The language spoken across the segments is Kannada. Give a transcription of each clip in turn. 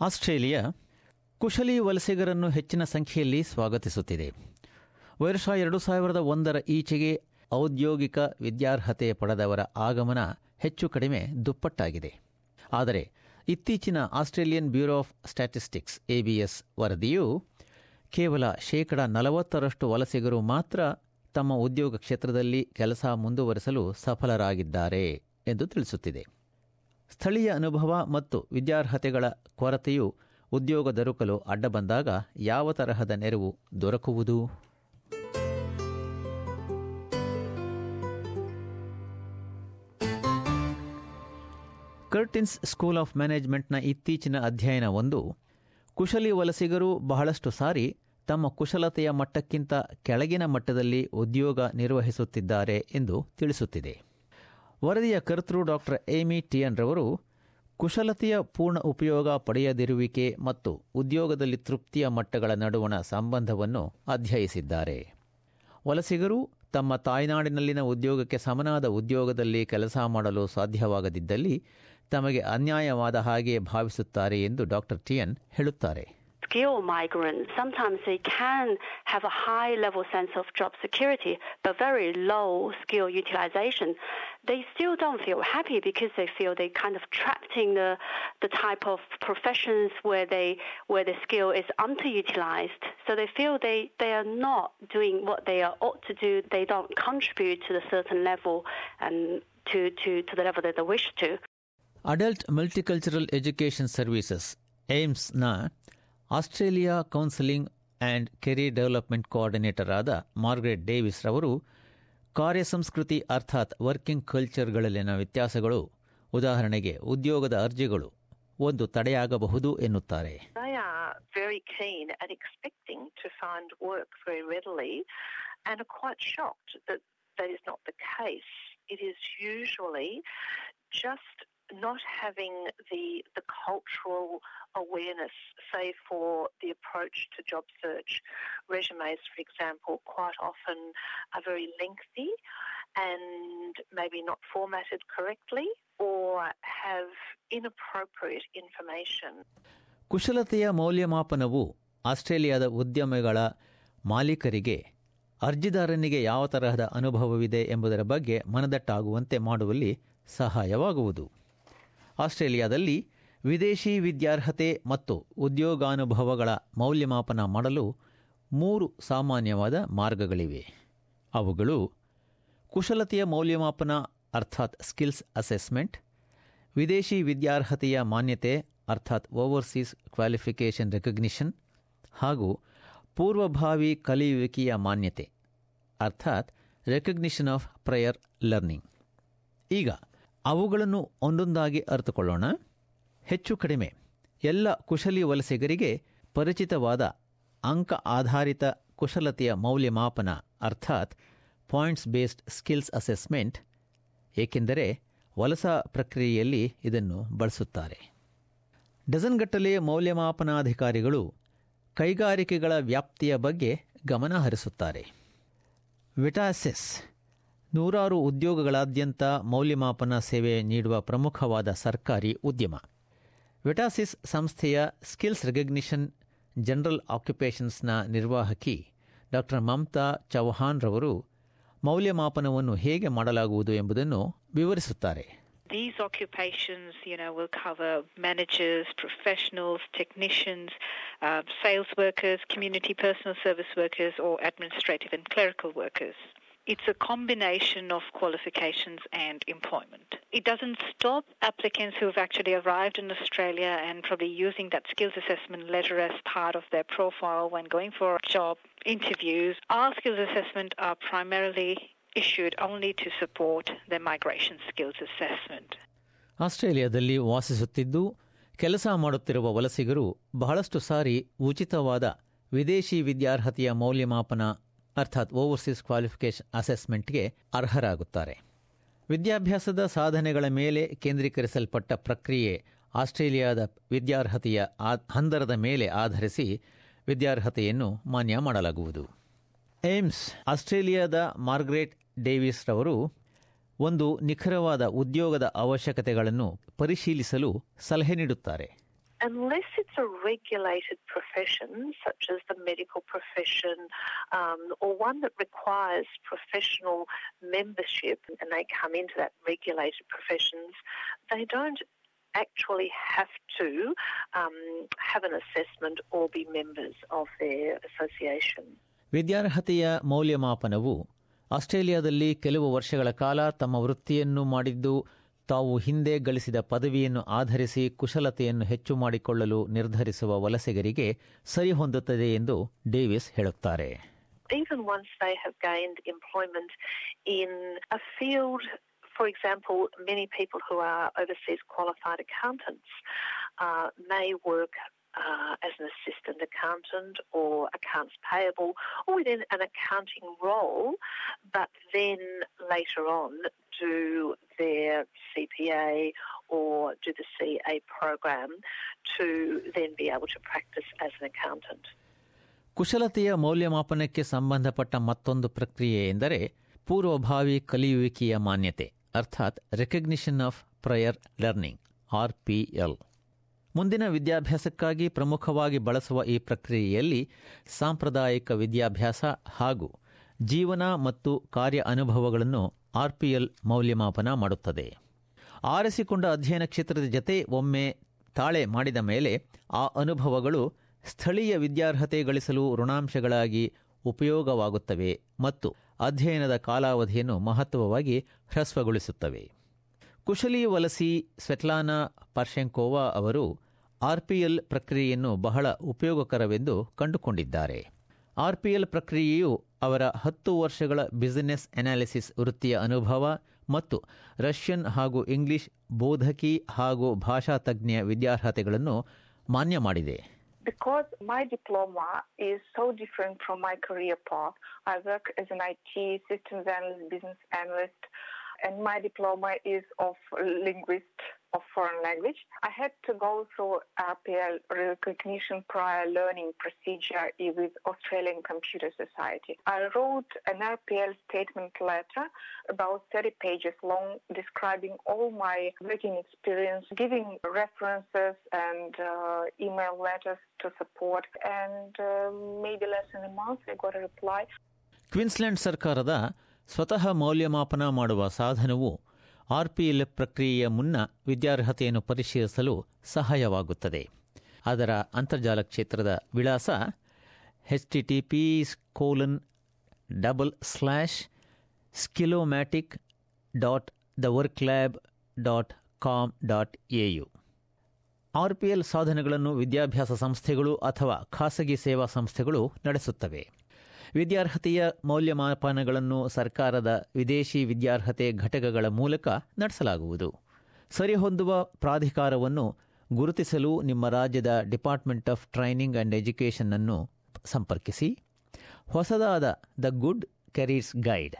ಆಸ್ಟ್ರೇಲಿಯಾ ಕುಶಲಿ ವಲಸಿಗರನ್ನು ಹೆಚ್ಚಿನ ಸಂಖ್ಯೆಯಲ್ಲಿ ಸ್ವಾಗತಿಸುತ್ತಿದೆ. ವರ್ಷ ಎರಡು ಸಾವಿರದ ಒಂದರ ಈಚೆಗೆ ಔದ್ಯೋಗಿಕ ವಿದ್ಯಾರ್ಹತೆ ಪಡೆದವರ ಆಗಮನ ಹೆಚ್ಚು ಕಡಿಮೆ ದುಪ್ಪಟ್ಟಾಗಿದೆ. ಆದರೆ ಇತ್ತೀಚಿನ Australian bureau of statistics ABS ವರದಿಯು ಕೇವಲ ಶೇಕಡ ನಲವತ್ತರಷ್ಟು ವಲಸಿಗರು ಮಾತ್ರ ತಮ್ಮ ಉದ್ಯೋಗ ಕ್ಷೇತ್ರದಲ್ಲಿ ಕೆಲಸ ಮುಂದುವರೆಸಲು ಸಫಲರಾಗಿದ್ದಾರೆ ಎಂದು ತಿಳಿಸುತ್ತಿದೆ. ಸ್ಥಳೀಯ ಅನುಭವ ಮತ್ತು ವಿದ್ಯಾರ್ಹತೆಗಳ ಕೊರತೆಯು ಉದ್ಯೋಗ ದೊರಕಲು ಅಡ್ಡ ಬಂದಾಗ ಯಾವ ತರಹದ ನೆರವು ದೊರಕುವುದು? ಕರ್ಟಿನ್ಸ್ ಸ್ಕೂಲ್ ಆಫ್ ಮ್ಯಾನೇಜ್ಮೆಂಟ್ನ ಇತ್ತೀಚಿನ ಅಧ್ಯಯನವೊಂದು ಕುಶಲಿ ವಲಸಿಗರು ಬಹಳಷ್ಟು ಸಾರಿ ತಮ್ಮ ಕುಶಲತೆಯ ಮಟ್ಟಕ್ಕಿಂತ ಕೆಳಗಿನ ಮಟ್ಟದಲ್ಲಿ ಉದ್ಯೋಗ ನಿರ್ವಹಿಸುತ್ತಿದ್ದಾರೆ ಎಂದು ತಿಳಿಸುತ್ತಿದೆ. ವರದಿಯ ಕರ್ತೃ ಡಾಕ್ಟರ್ ಏಮಿ ಟಿಯನ್ ರವರು ಕುಶಲತೆಯ ಪೂರ್ಣ ಉಪಯೋಗ ಪಡೆಯದಿರುವಿಕೆ ಮತ್ತು ಉದ್ಯೋಗದಲ್ಲಿ ತೃಪ್ತಿಯ ಮಟ್ಟಗಳ ನಡುವಣ ಸಂಬಂಧವನ್ನು ಅಧ್ಯಯಿಸಿದ್ದಾರೆ ವಲಸಿಗರು ತಮ್ಮ ತಾಯ್ನಾಡಿನಲ್ಲಿನ ಉದ್ಯೋಗಕ್ಕೆ ಸಮನಾದ ಉದ್ಯೋಗದಲ್ಲಿ ಕೆಲಸ ಮಾಡಲು ಸಾಧ್ಯವಾಗದಿದ್ದಲ್ಲಿ ತಮಗೆ ಅನ್ಯಾಯವಾದ ಹಾಗೆ ಭಾವಿಸುತ್ತಾರೆ ಎಂದು ಡಾಕ್ಟರ್ ಟಿಯನ್ ಹೇಳುತ್ತಾರೆ skilled migrants, sometimes they can have a high level sense of job security, but very low skill utilization. They still don't feel happy because they feel they kind of trapped in the, the type of professions where they where the skill is underutilized. So they feel they, they are not doing what they are ought to do. They don't contribute to the certain level and to, to, to the level that they wish to. Adult multicultural education services ಏಮ್ಸ್ನ Australia counselling and career development coordinator ಆದ ಮಾರ್ಗ್ರೆಟ್ ಡೇವಿಸ್ ರವರು ಕಾರ್ಯಸಂಸ್ಕೃತಿ ಅರ್ಥಾತ್ ವರ್ಕಿಂಗ್ ಕಲ್ಚರ್ಗಳಲ್ಲಿನ ವ್ಯತ್ಯಾಸಗಳು ಉದಾಹರಣೆಗೆ ಉದ್ಯೋಗದ ಅರ್ಜಿಗಳು ಒಂದು ತಡೆಯಾಗಬಹುದು ಎನ್ನುತ್ತಾರೆ that is not the case. It is usually just not having the the cultural awareness, say for the approach to job search. Resumes, for example, quite often are very lengthy and maybe not formatted correctly or have inappropriate information. ಕುಶಲತೆಯ ಮೌಲ್ಯಮಾಪನವು ಆಸ್ಟ್ರೇಲಿಯಾದ ಉದ್ಯಮಗಳ ಮಾಲೀಕರಿಗೆ ಅರ್ಜಿದಾರನಿಗೆ ಯಾವ ತರಹದ ಅನುಭವವಿದೆ ಎಂಬುದರ ಬಗ್ಗೆ ಮನದಟ್ಟಾಗುವಂತೆ ಮಾಡುವಲ್ಲಿ ಸಹಾಯವಾಗುವುದು ಆಸ್ಟ್ರೇಲಿಯಾದಲ್ಲಿ ವಿದೇಶಿ ವಿದ್ಯಾರ್ಹತೆ ಮತ್ತು ಉದ್ಯೋಗಾನುಭವಗಳ ಮೌಲ್ಯಮಾಪನ ಮಾಡಲು ಮೂರು ಸಾಮಾನ್ಯವಾದ ಮಾರ್ಗಗಳಿವೆ. ಅವುಗಳು ಕುಶಲತೆಯ ಮೌಲ್ಯಮಾಪನ ಅರ್ಥಾತ್ ಸ್ಕಿಲ್ಸ್ ಅಸೆಸ್ಮೆಂಟ್, ವಿದೇಶಿ ವಿದ್ಯಾರ್ಹತೆಯ ಮಾನ್ಯತೆ ಅರ್ಥಾತ್ ಓವರ್ಸೀಸ್ ಕ್ವಾಲಿಫಿಕೇಷನ್ ರೆಕಗ್ನಿಷನ್, ಹಾಗೂ ಪೂರ್ವಭಾವಿ ಕಲಿಯುವಿಕೆಯ ಮಾನ್ಯತೆ ಅರ್ಥಾತ್ ರೆಕಗ್ನಿಷನ್ ಆಫ್ ಪ್ರಯರ್ ಲರ್ನಿಂಗ್. ಈಗ ಅವುಗಳನ್ನು ಒಂದೊಂದಾಗಿ ಅರ್ಥಕೊಳ್ಳೋಣ ಹೆಚ್ಚು ಕಡಿಮೆ, ಎಲ್ಲ ಕುಶಲಿ ವಲಸಿಗರಿಗೆ ಪರಿಚಿತವಾದ ಅಂಕ ಆಧಾರಿತ ಕುಶಲತೆಯ ಮೌಲ್ಯಮಾಪನ ಅರ್ಥಾತ್ ಪಾಯಿಂಟ್ಸ್ ಬೇಸ್ಡ್ ಸ್ಕಿಲ್ಸ್ ಅಸೆಸ್ಮೆಂಟ್ ಏಕೆಂದರೆ ವಲಸಾ ಪ್ರಕ್ರಿಯೆಯಲ್ಲಿ ಇದನ್ನು ಬಳಸುತ್ತಾರೆ. ಡಜನ್ಗಟ್ಟಲೆ ಮೌಲ್ಯಮಾಪನಾಧಿಕಾರಿಗಳು ಕೈಗಾರಿಕೆಗಳ ವ್ಯಾಪ್ತಿಯ ಬಗ್ಗೆ ಗಮನ ಹರಿಸುತ್ತಾರೆ. ವಿಟಾಸೆಸ್ ನೂರಾರು ಉದ್ಯೋಗಗಳಾದ್ಯಂತ ಮೌಲ್ಯಮಾಪನ ಸೇವೆ ನೀಡುವ ಪ್ರಮುಖವಾದ ಸರ್ಕಾರಿ ಉದ್ಯಮ ವೆಟಾಸಿಸ್ ಸಂಸ್ಥೆಯ ಸ್ಕಿಲ್ಸ್ ರೆಕಗ್ನಿಷನ್ ಜನರಲ್ ಆಕ್ಯುಪೇಷನ್ಸ್ನ ನಿರ್ವಾಹಕಿ ಡಾಕ್ಟರ್ ಮಮತಾ ಚೌಹಾನ್ ರವರು ಮೌಲ್ಯಮಾಪನವನ್ನು ಹೇಗೆ ಮಾಡಲಾಗುವುದು ಎಂಬುದನ್ನು ವಿವರಿಸುತ್ತಾರೆ These occupations, you know, will cover managers, professionals, technicians, uh, sales workers, community personal service workers, or administrative and clerical workers. It's a combination of qualifications and employment. It doesn't stop applicants who have actually arrived in Australia and probably using that skills assessment letter as part of their profile when going for job interviews. Our skills assessment are primarily issued only to support their migration skills assessment. ಆಸ್ಟ್ರೇಲಿಯಾದಲ್ಲಿ ವಾಸಿಸುತ್ತಿದ್ದು ಕೆಲಸ ಮಾಡುತ್ತಿರುವ ವಲಸಿಗರು ಬಹಳಷ್ಟು ಸಾರಿ ಉಚಿತವಾದ ವಿದೇಶಿ ವಿದ್ಯಾರ್ಹತೆಯ ಮೌಲ್ಯಮಾಪನ ಅರ್ಥಾತ್ ಓವರ್ಸೀಸ್ ಕ್ವಾಲಿಫಿಕೇಶನ್ ಅಸೆಸ್ಮೆಂಟ್ಗೆ ಅರ್ಹರಾಗುತ್ತಾರೆ. ವಿದ್ಯಾಭ್ಯಾಸದ ಸಾಧನೆಗಳ ಮೇಲೆ ಕೇಂದ್ರೀಕರಿಸಲ್ಪಟ್ಟ ಪ್ರಕ್ರಿಯೆ ಆಸ್ಟ್ರೇಲಿಯಾದ ವಿದ್ಯಾರ್ಹತೆಯ ಹಂದರದ ಮೇಲೆ ಆಧರಿಸಿ ವಿದ್ಯಾರ್ಹತೆಯನ್ನು ಮಾನ್ಯ ಮಾಡಲಾಗುವುದು. ಏಮ್ಸ್, ಆಸ್ಟ್ರೇಲಿಯಾದ ಮಾರ್ಗ್ರೆಟ್ ಡೇವಿಸ್ ರವರು ಒಂದು ನಿಖರವಾದ ಉದ್ಯೋಗದ ಅವಶ್ಯಕತೆಗಳನ್ನು ಪರಿಶೀಲಿಸಲು ಸಲಹೆ ನೀಡುತ್ತಾರೆ. unless it's a regulated profession, such as the medical profession, um, or one that requires professional membership, and they come into that regulated professions, they don't actually have to um, have an assessment or be members of their association. ವಿದ್ಯಾರ್ಹತೆಯ ಮೌಲ್ಯಮಾಪನವು ಆಸ್ಟ್ರೇಲಿಯಾದಲ್ಲಿ ಕೆಲವು ವರ್ಷಗಳ ಕಾಲ ತಮ್ಮ ವೃತ್ತಿಯನ್ನು ಮಾಡಿದ್ದು ತಾವು ಹಿಂದೆ ಗಳಿಸಿದ ಪದವಿಯನ್ನು ಆಧರಿಸಿ ಕುಶಲತೆಯನ್ನು ಹೆಚ್ಚು ಮಾಡಿಕೊಳ್ಳಲು ನಿರ್ಧರಿಸುವ ವಲಸೆಗರಿಗೆ ಸರಿಹೊಂದುತ್ತದೆ ಎಂದು ಡೇವಿಸ್ ಹೇಳುತ್ತಾರೆ Even once they have gained employment in a field, for example, many people who are overseas qualified accountants uh, may work uh, as an assistant accountant or accounts payable or within an accounting role, but then later on do their CPA or do the CA program to then be able to practice as an accountant. ಕುಶಲತೆಯ ಮೌಲ್ಯಮಾಪನಕ್ಕೆ ಸಂಬಂಧಪಟ್ಟ ಮತ್ತೊಂದು ಪ್ರಕ್ರಿಯೆ ಎಂದರೆ ಪೂರ್ವಭಾವಿ ಕಲಿಯುವಿಕೆಯ ಮಾನ್ಯತೆ, ಅರ್ಥಾತ್ recognition of prior learning or RPL ಮುಂದಿನ ವಿದ್ಯಾಭ್ಯಾಸಕ್ಕಾಗಿ ಪ್ರಮುಖವಾಗಿ ಬಳಸುವ ಈ ಪ್ರಕ್ರಿಯೆಯಲ್ಲಿ ಸಾಂಪ್ರದಾಯಿಕ ವಿದ್ಯಾಭ್ಯಾಸ ಹಾಗೂ ಜೀವನ ಮತ್ತು ಕಾರ್ಯ ಅನುಭವಗಳನ್ನು ಆರ್ಪಿಎಲ್ ಮೌಲ್ಯಮಾಪನ ಮಾಡುತ್ತದೆ. ಆರಿಸಿಕೊಂಡ ಅಧ್ಯಯನ ಕ್ಷೇತ್ರದ ಜತೆ ಒಮ್ಮೆ ತಾಳೆ ಮಾಡಿದ ಮೇಲೆ ಆ ಅನುಭವಗಳು ಸ್ಥಳೀಯ ವಿದ್ಯಾರ್ಹತೆ ಗಳಿಸಲು ಋಣಾಂಶಗಳಾಗಿ ಉಪಯೋಗವಾಗುತ್ತವೆ ಮತ್ತು ಅಧ್ಯಯನದ ಕಾಲಾವಧಿಯನ್ನು ಮಹತ್ವವಾಗಿ ಹ್ರಸ್ವಗೊಳಿಸುತ್ತವೆ. ಕುಶಲಿ ವಲಸಿ ಸ್ವೆಟ್ಲಾನಾ ಪರ್ಶೆಂಕೋವಾ ಅವರು ಆರ್ಪಿಎಲ್ ಪ್ರಕ್ರಿಯೆಯನ್ನು ಬಹಳ ಉಪಯೋಗಕರವೆಂದು ಕಂಡುಕೊಂಡಿದ್ದಾರೆ. ಆರ್ಪಿಎಲ್ ಪ್ರಕ್ರಿಯೆಯು ಅವರ ಹತ್ತು ವರ್ಷಗಳ ಬಿಸಿನೆಸ್ ಅನಾಲಿಸಿಸ್ ವೃತ್ತಿಯ ಅನುಭವ ಮತ್ತು ರಷ್ಯನ್ ಹಾಗೂ ಇಂಗ್ಲಿಷ್ ಬೋಧಕಿ ಹಾಗೂ ಭಾಷಾ ತಜ್ಞ ವಿದ್ಯಾರ್ಹತೆಗಳನ್ನು ಮಾನ್ಯ ಮಾಡಿದೆ Because my diploma is so different from my career path, I work as an IT systems analyst, business analyst, and my diploma is of linguist of foreign language. I had to go through RPL recognition prior learning procedure with Australian Computer Society. I wrote an RPL statement letter about 30 pages long describing all my working experience, giving references and uh, email letters to support. And uh, maybe less than a month, I got a reply. ಕ್ವೀನ್ಸ್ಲೆಂಡ್ ಸರ್ಕಾರದ ಸ್ವತಃ ಮೌಲ್ಯಮಾಪನ ಮಾಡುವ ಸಾಧನವು ಆರ್ಪಿಎಲ್ ಪ್ರಕ್ರಿಯೆಯ ಮುನ್ನ ವಿದ್ಯಾರ್ಹತೆಯನ್ನು ಪರಿಶೀಲಿಸಲು ಸಹಾಯವಾಗುತ್ತದೆ. ಅದರ ಅಂತರ್ಜಾಲ ಕ್ಷೇತ್ರದ ವಿಳಾಸ H T T P colon double slash skillomatic dot the work lab dot com dot AU RPL ಸಾಧನಗಳನ್ನು ವಿದ್ಯಾಭ್ಯಾಸ ಸಂಸ್ಥೆಗಳು ಅಥವಾ ಖಾಸಗಿ ಸೇವಾ ಸಂಸ್ಥೆಗಳು ನಡೆಸುತ್ತವೆ. ವಿದ್ಯಾರ್ಹತೆಯ ಮೌಲ್ಯಮಾಪನಗಳನ್ನು ಸರ್ಕಾರದ ವಿದೇಶಿ ವಿದ್ಯಾರ್ಹತೆ ಘಟಕಗಳ ಮೂಲಕ ನಡೆಸಲಾಗುವುದು. ಸರಿಹೊಂದುವ ಪ್ರಾಧಿಕಾರವನ್ನು ಗುರುತಿಸಲು ನಿಮ್ಮ ರಾಜ್ಯದ department of training and education ಅನ್ನು ಸಂಪರ್ಕಿಸಿ. ಹೊಸದಾದ ದ ಗುಡ್ ಕೆರೀರ್ಸ್ ಗೈಡ್.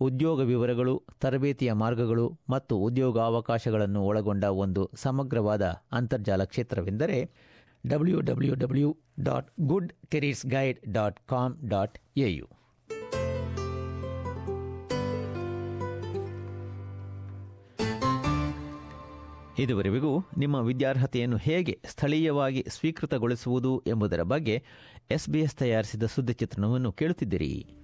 ಉದ್ಯೋಗ ವಿವರಗಳು, ತರಬೇತಿಯ ಮಾರ್ಗಗಳು ಮತ್ತು ಉದ್ಯೋಗಾವಕಾಶಗಳನ್ನು ಒಳಗೊಂಡ ಒಂದು ಸಮಗ್ರವಾದ ಅಂತರ್ಜಾಲ ಕ್ಷೇತ್ರವೆಂದರೆ W dot good careers guide dot com dot AU ಇದುವರೆಗೂ ನಿಮ್ಮ ವಿದ್ಯಾರ್ಹತೆಯನ್ನು ಹೇಗೆ ಸ್ಥಳೀಯವಾಗಿ ಸ್ವೀಕೃತಗೊಳಿಸುವುದು ಎಂಬುದರ ಬಗ್ಗೆ ಎಸ್ಬಿಎಸ್ ತಯಾರಿಸಿದ ಸುದ್ದಿ ಚಿತ್ರಣವನ್ನು ಕೇಳುತ್ತಿದ್ದಿರಿ.